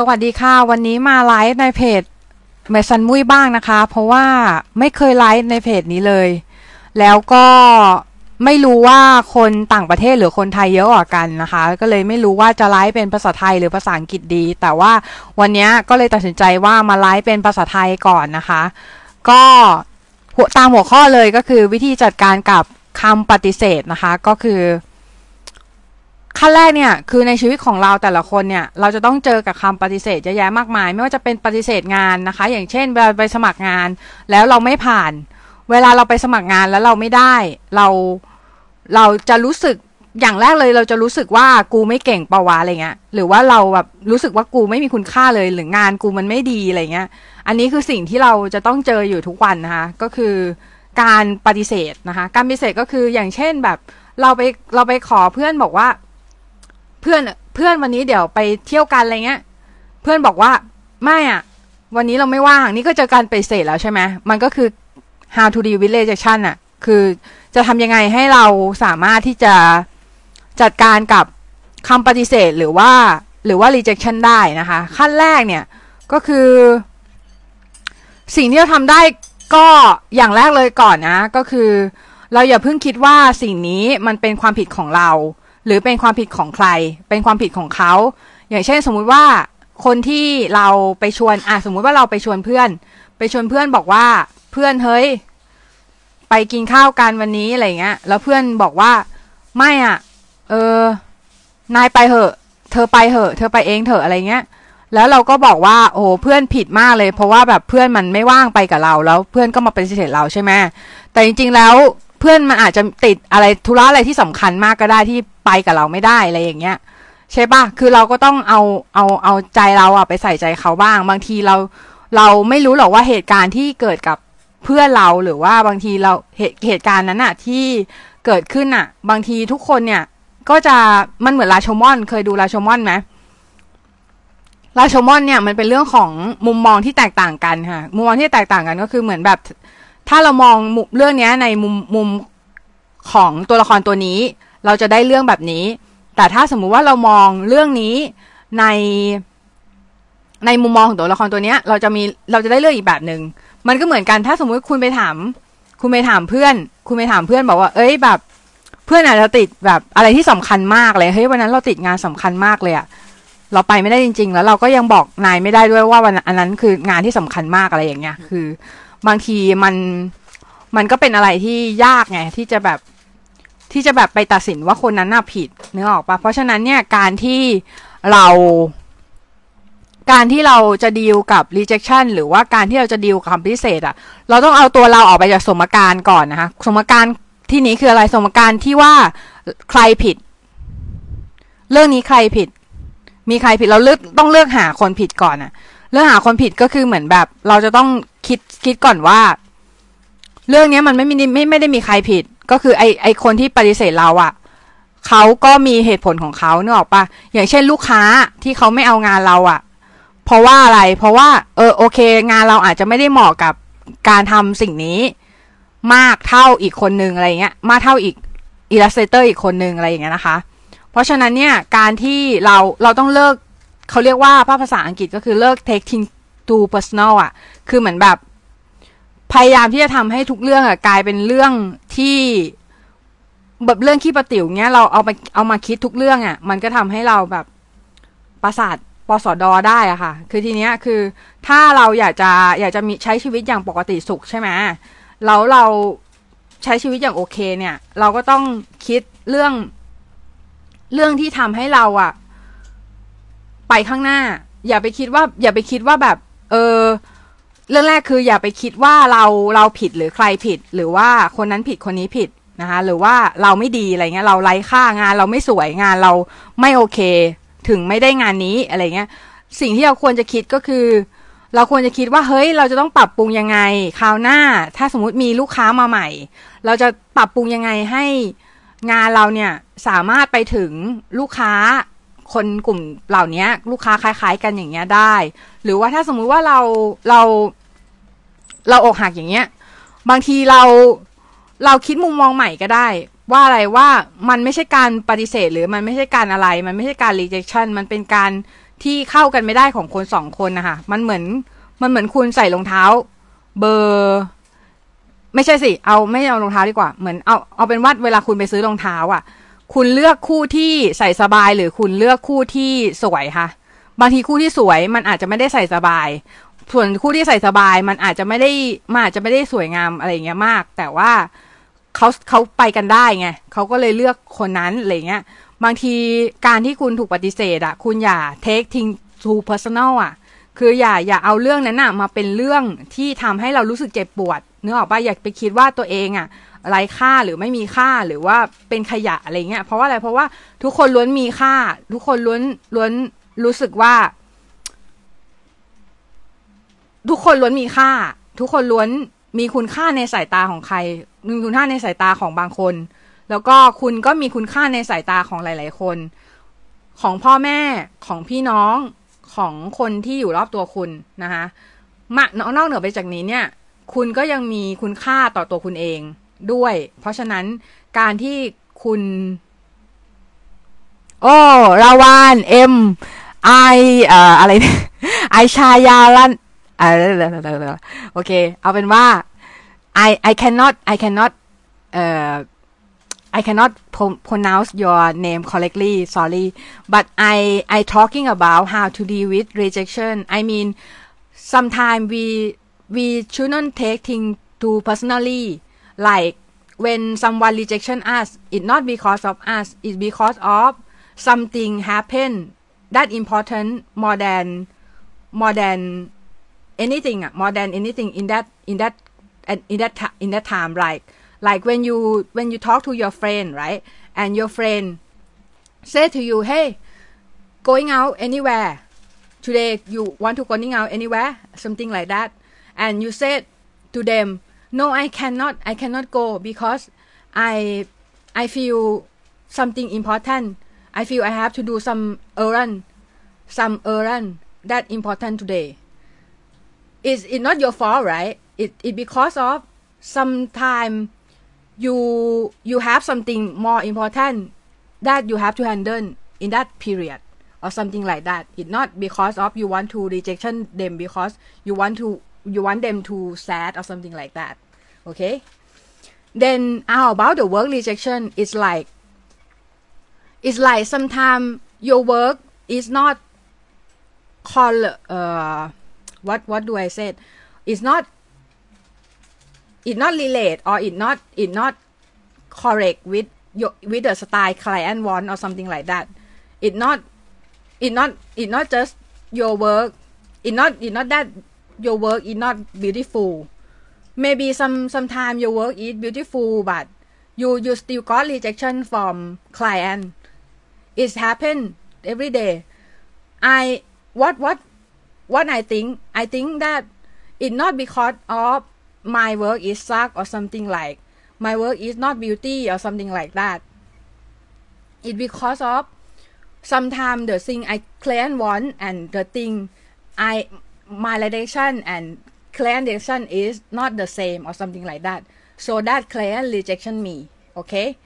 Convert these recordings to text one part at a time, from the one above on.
สวัสดีค่ะ วันนี้มาไลฟ์ในเพจเมซันมุ้ยบ้างนะคะ เพราะว่าไม่เคยไลฟ์ในเพจนี้เลย แล้วก็ไม่รู้ว่าคนต่างประเทศหรือคนไทยเยอะกว่ากันนะคะ ก็เลยไม่รู้ว่าจะไลฟ์เป็นภาษาไทยหรือภาษาอังกฤษดี แต่ว่าวันนี้ก็เลยตัดสินใจว่ามาไลฟ์เป็นภาษาไทยก่อนนะคะ ก็ตามหัวข้อเลยก็คือวิธีจัดการกับคำปฏิเสธนะคะ ก็คือ ขั้นแรกเนี่ยคือในชีวิตของเราแต่ละคนเนี่ยเราจะต้องเจอกับคำปฏิเสธเยอะแยะมากมาย ไม่ว่าจะเป็นปฏิเสธงานนะคะ อย่างเช่นเวลาไปสมัครงาน แล้วเราไม่ผ่าน เวลาเราไปสมัครงานแล้วเราไม่ได้ เราเราจะรู้สึกอย่างแรกเลยเราจะรู้สึกว่ากูไม่เก่งปะวะอะไรเงี้ยหรือว่าเราแบบรู้สึกว่ากูไม่มีคุณค่าเลยหรืองานกูมันไม่ดีอะไรเงี้ย อันนี้คือสิ่งที่เราจะต้องเจออยู่ทุกวันนะคะก็คือการปฏิเสธนะคะ การปฏิเสธก็คืออย่างเช่นแบบเราไปเราไปขอเพื่อนบอกว่า พื่อนเพื่อนวันนี้เดี๋ยวไปเที่ยวกันอะไรเงี้ย เพื่อนบอกว่าไม่อะ วันนี้เราไม่ว่าง นี่ก็เจอการปฏิเสธแล้วใช่ไหมมันก็คือ how to deal with rejection อะ คือจะทำยังไงให้เราสามารถที่จะจัดการกับคำปฏิเสธหรือว่าหรือว่า rejection ได้นะคะ ขั้นแรกเนี่ยก็คือ สิ่งที่เราทำได้ก็อย่างแรกเลยก่อนนะ ก็คือ เราอย่าเพิ่งคิดว่าสิ่งนี้มันเป็นความผิดของเรา หรือเป็นความผิดของใคร เป็นความผิดของเขา อย่างเช่น สมมุติว่าคนที่เราไปชวนอะสมมุติว่าเราไปชวนเพื่อน ไปชวนเพื่อนบอกว่าเพื่อนเฮ้ย ไปกินข้าวกันวันนี้อะไรเงี้ย แล้วเพื่อนบอกว่าไม่อะ เออ นายไปเหอะ เธอไปเหอะ เธอไปเองเถอะอะไรเงี้ย แล้วเราก็บอกว่า โอ้เพื่อนผิดมากเลย เพราะว่าแบบเพื่อนมันไม่ว่างไปกับเรา แล้วเพื่อนก็มาเปฏิเสธเราใช่ไหมแต่จริงๆแล้ว พื่อนมันอาจจะติดอะไรธุระอะไรที่สำคัญมากก็ได้ที่ไปกับเราไม่ได้อะไรอย่างเงี้ยใช่ปะคือเราก็ต้องเอาเอาเอาใจเราอะไปใส่ใจเขาบ้าง บางทีเราเราไม่รู้หรอกว่าเหตุการณ์ที่เกิดกับเพื่อนเราหรือว่าบางทีเราเหตุเหตุการณ์นั้นอะที่เกิดขึ้นอะบางทีทุกคนเนี่ย ก็จะมันเหมือนราชมอน เคยดูราชมอนไหมราชมอนเนี่ยมันเป็นเรื่องของมุมมองที่แตกต่างกันค่ะ มุมมองที่แตกต่างกันก็คือเหมือนแบบ ถ้าเรามองเรื่องนี้ในมุมมุมของตัวละครตัวนี้ เราจะได้เรื่องแบบนี้ แต่ถ้าสมมุติว่าเรามองเรื่องนี้ในในมุมมองของตัวละครตัวนี้เราจะมีเราจะได้เรื่องอีกแบบหนึง่งมันก็เหมือนกันถ้าสมมุติคุณไปถาม คุณไปถามเพื่อน คุณไปถามเพื่อนบอกว่า เอ้ยแบบ เพื่อนอาจจะติดแบบอะไรที่สำคัญมากเลยเฮ้ยวันนั้นเราติดงานสำคัญมากเลยอะเราไปไม่ได้จริง ๆ แล้วเราก็ยังบอกนายไม่ได้ด้วยว่าวันอันนั้นคืองานที่สำคัญมากอะไรอย่างเงี้ย คือ บางทีมันมันก็เป็นอะไรที่ยากไงที่จะแบบที่จะแบบไปตัดสินว่าคนนั้นน่ะผิดนึกออกปะเพราะฉะนั้นเนี่ยการที่เรา การที่เราจะดีลกับ rejection หรือว่าการที่เราจะดีลกับคำพิเศษอะเราต้องเอาตัวเราออกไปจากสมการก่อนนะคะสมการที่นี้คืออะไรสมการที่ว่าใครผิด เรื่องนี้ใครผิด มีใครผิดเราเลือกต้องเลือกหาคนผิดก่อนอะเลือกหาคนผิดก็คือเหมือนแบบ เราจะต้อง คิดคิดก่อนว่า เรื่องนี้มันไม่มีไม่ไม่ได้มีใครผิด ก็คือไอไอคนที่ปฏิเสธเราอะ่ะเขาก็มีเหตุผลของเขาเนอะปะอย่างเช่นลูกค้าที่เขาไม่เอางานเราอะ่ะ เพราะว่าอะไร เพราะว่า เออโอเค งานเราอาจจะไม่ได้เหมาะกับการทำสิ่งนี้ มากเท่าอีกคนนึงอะไรเงี้ย มากเท่าอีกอิลลัสเตเตอร์อีกคนนึงอะไรอย่างเงี้ยนะคะ เพราะฉะนั้นเนี่ยการที่เราเราต้องเลิกเขาเรียกว่าภาษาอังกฤษก็คือเลิก take things to personal อะ คือเหมือนแบบ พยายามที่จะทำให้ทุกเรื่องอะกลายเป็นเรื่องที่แบบเรื่องขี้ประติ๋วเงี้ยเราเอาไปเอามาคิดทุกเรื่องอะมันก็ทำให้เราแบบประสาทปสอดอได้อะค่ะ คือทีเนี้ยคือถ้าเราอยากจะอยากจะมีใช้ชีวิตอย่างปกติสุขใช่ไหมแล้วเราใช้ชีวิตอย่างโอเคเนี่ย เราก็ต้องคิดเรื่อง เรื่องที่ทำให้เราอะไปข้างหน้า อย่าไปคิดว่า อย่าไปคิดว่าแบบ เออ เรื่องแรกคืออย่าไปคิดว่าเราเราผิดหรือใครผิด หรือว่าคนนั้นผิดคนนี้ผิดนะคะหรือว่าเราไม่ดีอะไรเงี้ยเราไร้ค่างานเราไม่สวยงานเราไม่โอเค ถึงไม่ได้งานนี้อะไรเงี้ยสิ่งที่เราควรจะคิดก็คือ เราควรจะคิดว่าเฮ้ย เราจะต้องปรับปรุงยังไงคราวหน้า ถ้าสมมติมีลูกค้ามาใหม่ เราจะปรับปรุงยังไงให้งานเราเนี่ยสามารถไปถึงลูกค้าคนกลุ่มเหล่านี้ลูกค้าคล้าย ๆ กันอย่างเงี้ยได้ หรือว่าถ้าสมมุติว่าเราเรา เราอกหักอย่างเงี้ย บางทีเราเราคิดมุมมองใหม่ก็ได้ ว่าอะไรว่ามันไม่ใช่การปฏิเสธ หรือมันไม่ใช่การอะไร มันไม่ใช่การ rejection มันเป็นการที่เข้ากันไม่ได้ของคนสองคนนะคะมันเหมือนมันเหมือนคุณใส่รองเท้า เบอร์ ไม่ใช่สิ เอาไม่เอารองเท้าดีกว่า เหมือนเอาเอาเป็นว่าเวลาคุณไปซื้อรองเท้าอะ คุณเลือกคู่ที่ใส่สบาย หรือคุณเลือกคู่ที่สวยคะบางทีคู่ที่สวยมันอาจจะไม่ได้ใส่สบาย ส่วนคู่ที่ใส่สบายมันอาจจะไม่ได้มันอาจจะไม่ได้สวยงามอะไรเงี้ยมาก แต่ว่าเขาเขาไปกันได้ไงเขาก็เลยเลือกคนนั้นอะไรเงี้ย บางทีการที่คุณถูกปฏิเสธอะคุณอย่า take thing too personal อะคืออย่าอย่าเอาเรื่องนั้นอะมาเป็นเรื่องที่ทำให้เรารู้สึกเจ็บปวดเนื้อออกปะอย่าไปคิดว่าตัวเองอะไร้ค่าหรือไม่มีค่าหรือว่าเป็นขยะอะไรเงี้ย เพราะว่าอะไรเพราะว่าทุกคนล้วนมีค่า ทุกคนล้วนล้วนรู้สึกว่า ทุกคนล้วนมีค่า ทุกคนล้วนมีคุณค่าในสายตาของใครมีคุณค่าในสายตาของบางคน แล้วก็คุณก็มีคุณค่าในสายตาของหลาย ๆ คน ของพ่อแม่ของพี่น้องของคนที่อยู่รอบตัวคุณนะคะมานอกเหนือไปจากนี้เนี่ย คุณก็ยังมีคุณค่าต่อตัวคุณเองด้วย เพราะฉะนั้นการที่คุณ โอ้ราวานเอ็มไออะไรไอชายาลัน โอเค เอาเป็นว่า I I cannot I cannot uh I cannot pronounce your name correctly sorry but I I talking about how to deal with rejection I mean sometimes we we shouldn't take things too personally like when someone rejection us it not because of us it's because of something happen that important more than more than anything more than anything in that in that in that in that time like like when you when you talk to your friend right? And your friend say to you hey going out anywhere. Today you want to going out anywhere? Something like that. And you said to them no i cannot i cannot go because i i feel something important. I feel i have to do some errand some errand that important today is it not your fault right? It it because of sometime you you have something more important that you have to handle in that period or something like that. It not because of you want to rejection them because you want to you want them to sad or something like that okay? Then how about the work rejection? It's like it's like sometimes your work is not call uh what what do I say? It's not it not relate or it not it not correct with your with the style client want or something like that. It not it not it not just your work. It not it not that your work is not beautiful. Maybe some sometime your work is beautiful but you you still got rejection from client. It's happen every day. I what what what i think i think that it not because of my work is suck or something like my work is not beauty or something like that. It because of sometimes the thing i client want and the thing i my rejection and client rejection is not the same or something like that. So that client rejection me okay?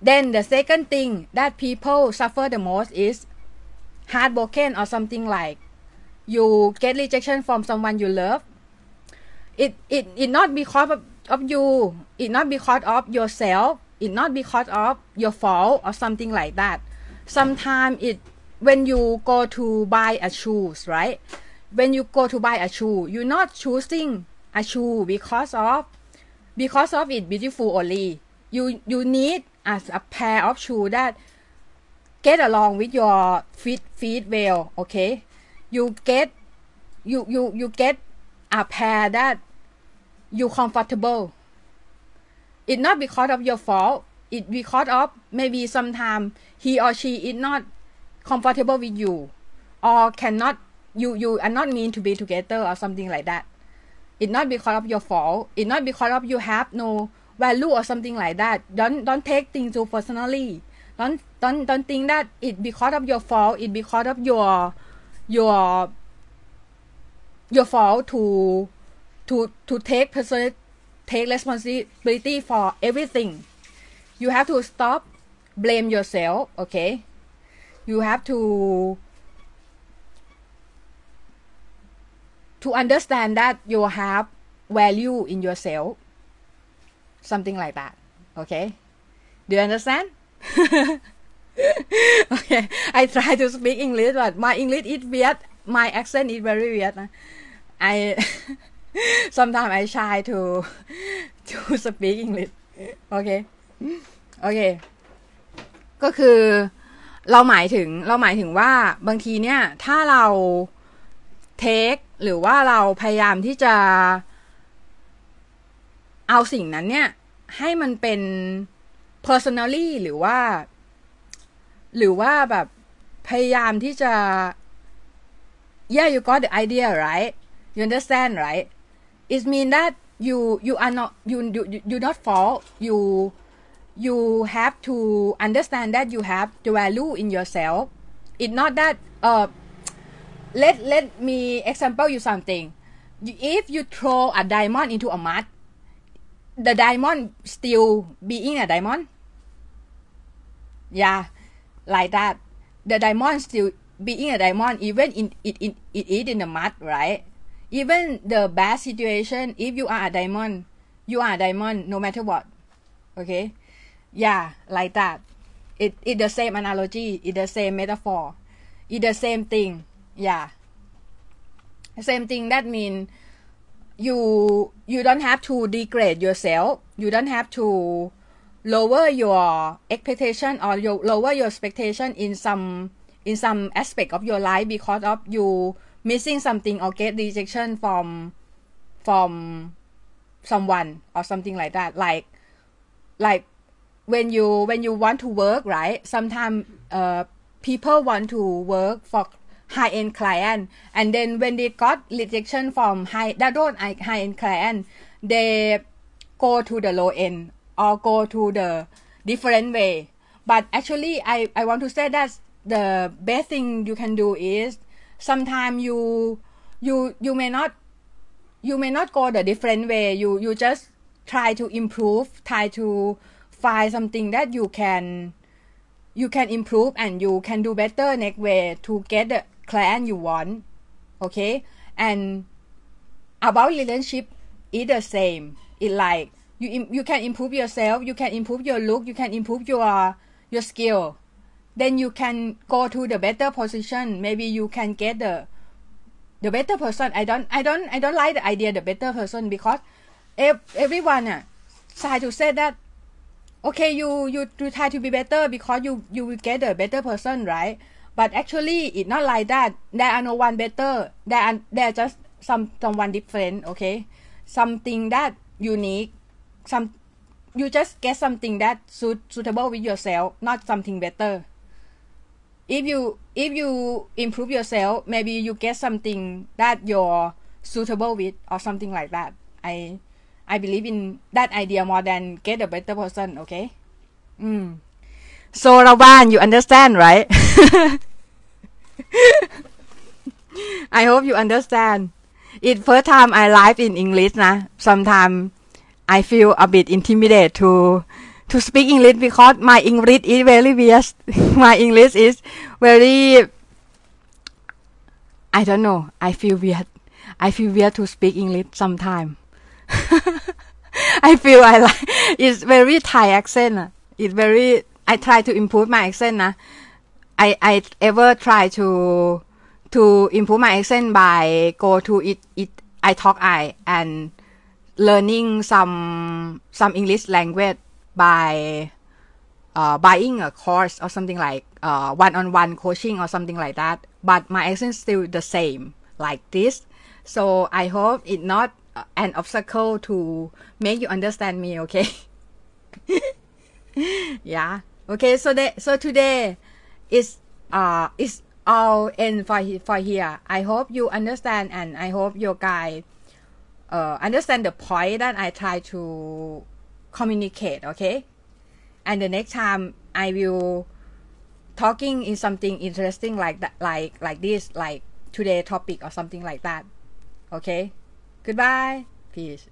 Then the second thing that people suffer the most is heartbroken or something like you get rejection from someone you love it it it not because of, of you. It not because of yourself. It not because of your fault or something like that. Sometimes it when you go to buy a shoes right? When you go to buy a shoe you're not choosing a shoe because of because of it beautiful only. You you need as a pair of shoe that get along with your feet feet well okay you get you you you get a pair that you comfortable. It not because of your fault. It because of maybe sometime he or she is not comfortable with you or cannot you you are not mean to be together or something like that. It not because of your fault. It not because of you have no value or something like that. Don't don't take things too personally. Don't don't don't think that it because of your fault. It because of your your your fault to to to take person take responsibility for everything. You have to stop blame yourself, okay? You have to to understand that you have value in yourself. Something like that. Okay? Do you understand? okay I try to speak English but my English is weird my accent is very weird I sometimes I try to to speak English โอเค โอเค ก็คือเราหมายถึงเราหมายถึงว่าบางทีเนี่ย ถ้าเราเทคหรือว่าเราพยายามที่จะเอาสิ่งนั้นเนี่ย ให้มันเป็น personally หรือว่า หรือว่าแบบพยายามที่จะ yeah you got the idea right you understand right it mean that you you are not you you you not fall you you have to understand that you have the value in yourself it's not that uh let let me example you something if you throw a diamond into a mud the diamond still being a diamond yeah like that. The diamond still being a diamond even in it in it is in the mud right? Even the bad situation if you are a diamond you are a diamond no matter what. Okay? Yeah like that. It it the same analogy it the same metaphor it the same thing. Yeah. Same thing that mean you you don't have to degrade yourself. You don't have to lower your expectation or lower your expectation in some in some aspect of your life because of you missing something or get rejection from from someone or something like that. Like like when you when you want to work right? Sometimes uh people want to work for high end client and then when they got rejection from high that don't high end client they go to the low end or go to the different way. But actually i i want to say that the best thing you can do is sometimes you you you may not you may not go the different way. You you just try to improve try to find something that you can you can improve and you can do better next way to get the client you want okay? And about relationship is the same. It like you you can improve yourself you can improve your look you can improve your your skill. Then you can go to the better position. Maybe you can get the the better person. I don't i don't i don't like the idea the better person because everyone uh, try to say that okay you you you try to be better because you you will get a better person right? But actually it's not like that. There are no one better. There are there are just some someone different okay? Something that unique some you just get something that suit suitable with yourself not something better if you if you improve yourself maybe you get something that you're suitable with or something like that i i believe in that idea more than get a better person okay mm. so ravan you understand right i hope you understand it first time i live in english Nah, sometime. I feel a bit intimidated to to speak English because my English is very weird. My English is very I don't know. I feel weird. I feel weird to speak English sometime. I feel I like it's very Thai accent ah. it's very I try to improve my accent นะ I I ever try to to improve my accent by go to it it I talk I and learning some some English language by uh, buying a course or something like uh, one-on-one coaching or something like that. But my accent still the same like this. So I hope it not an obstacle to make you understand me okay? Yeah. Okay so that so today is uh is all in for for here. I hope you understand and i hope your guy uh understand the point that i try to communicate okay? And the next time i will talking in something interesting like that like like this like today topic or something like that okay? Goodbye. Peace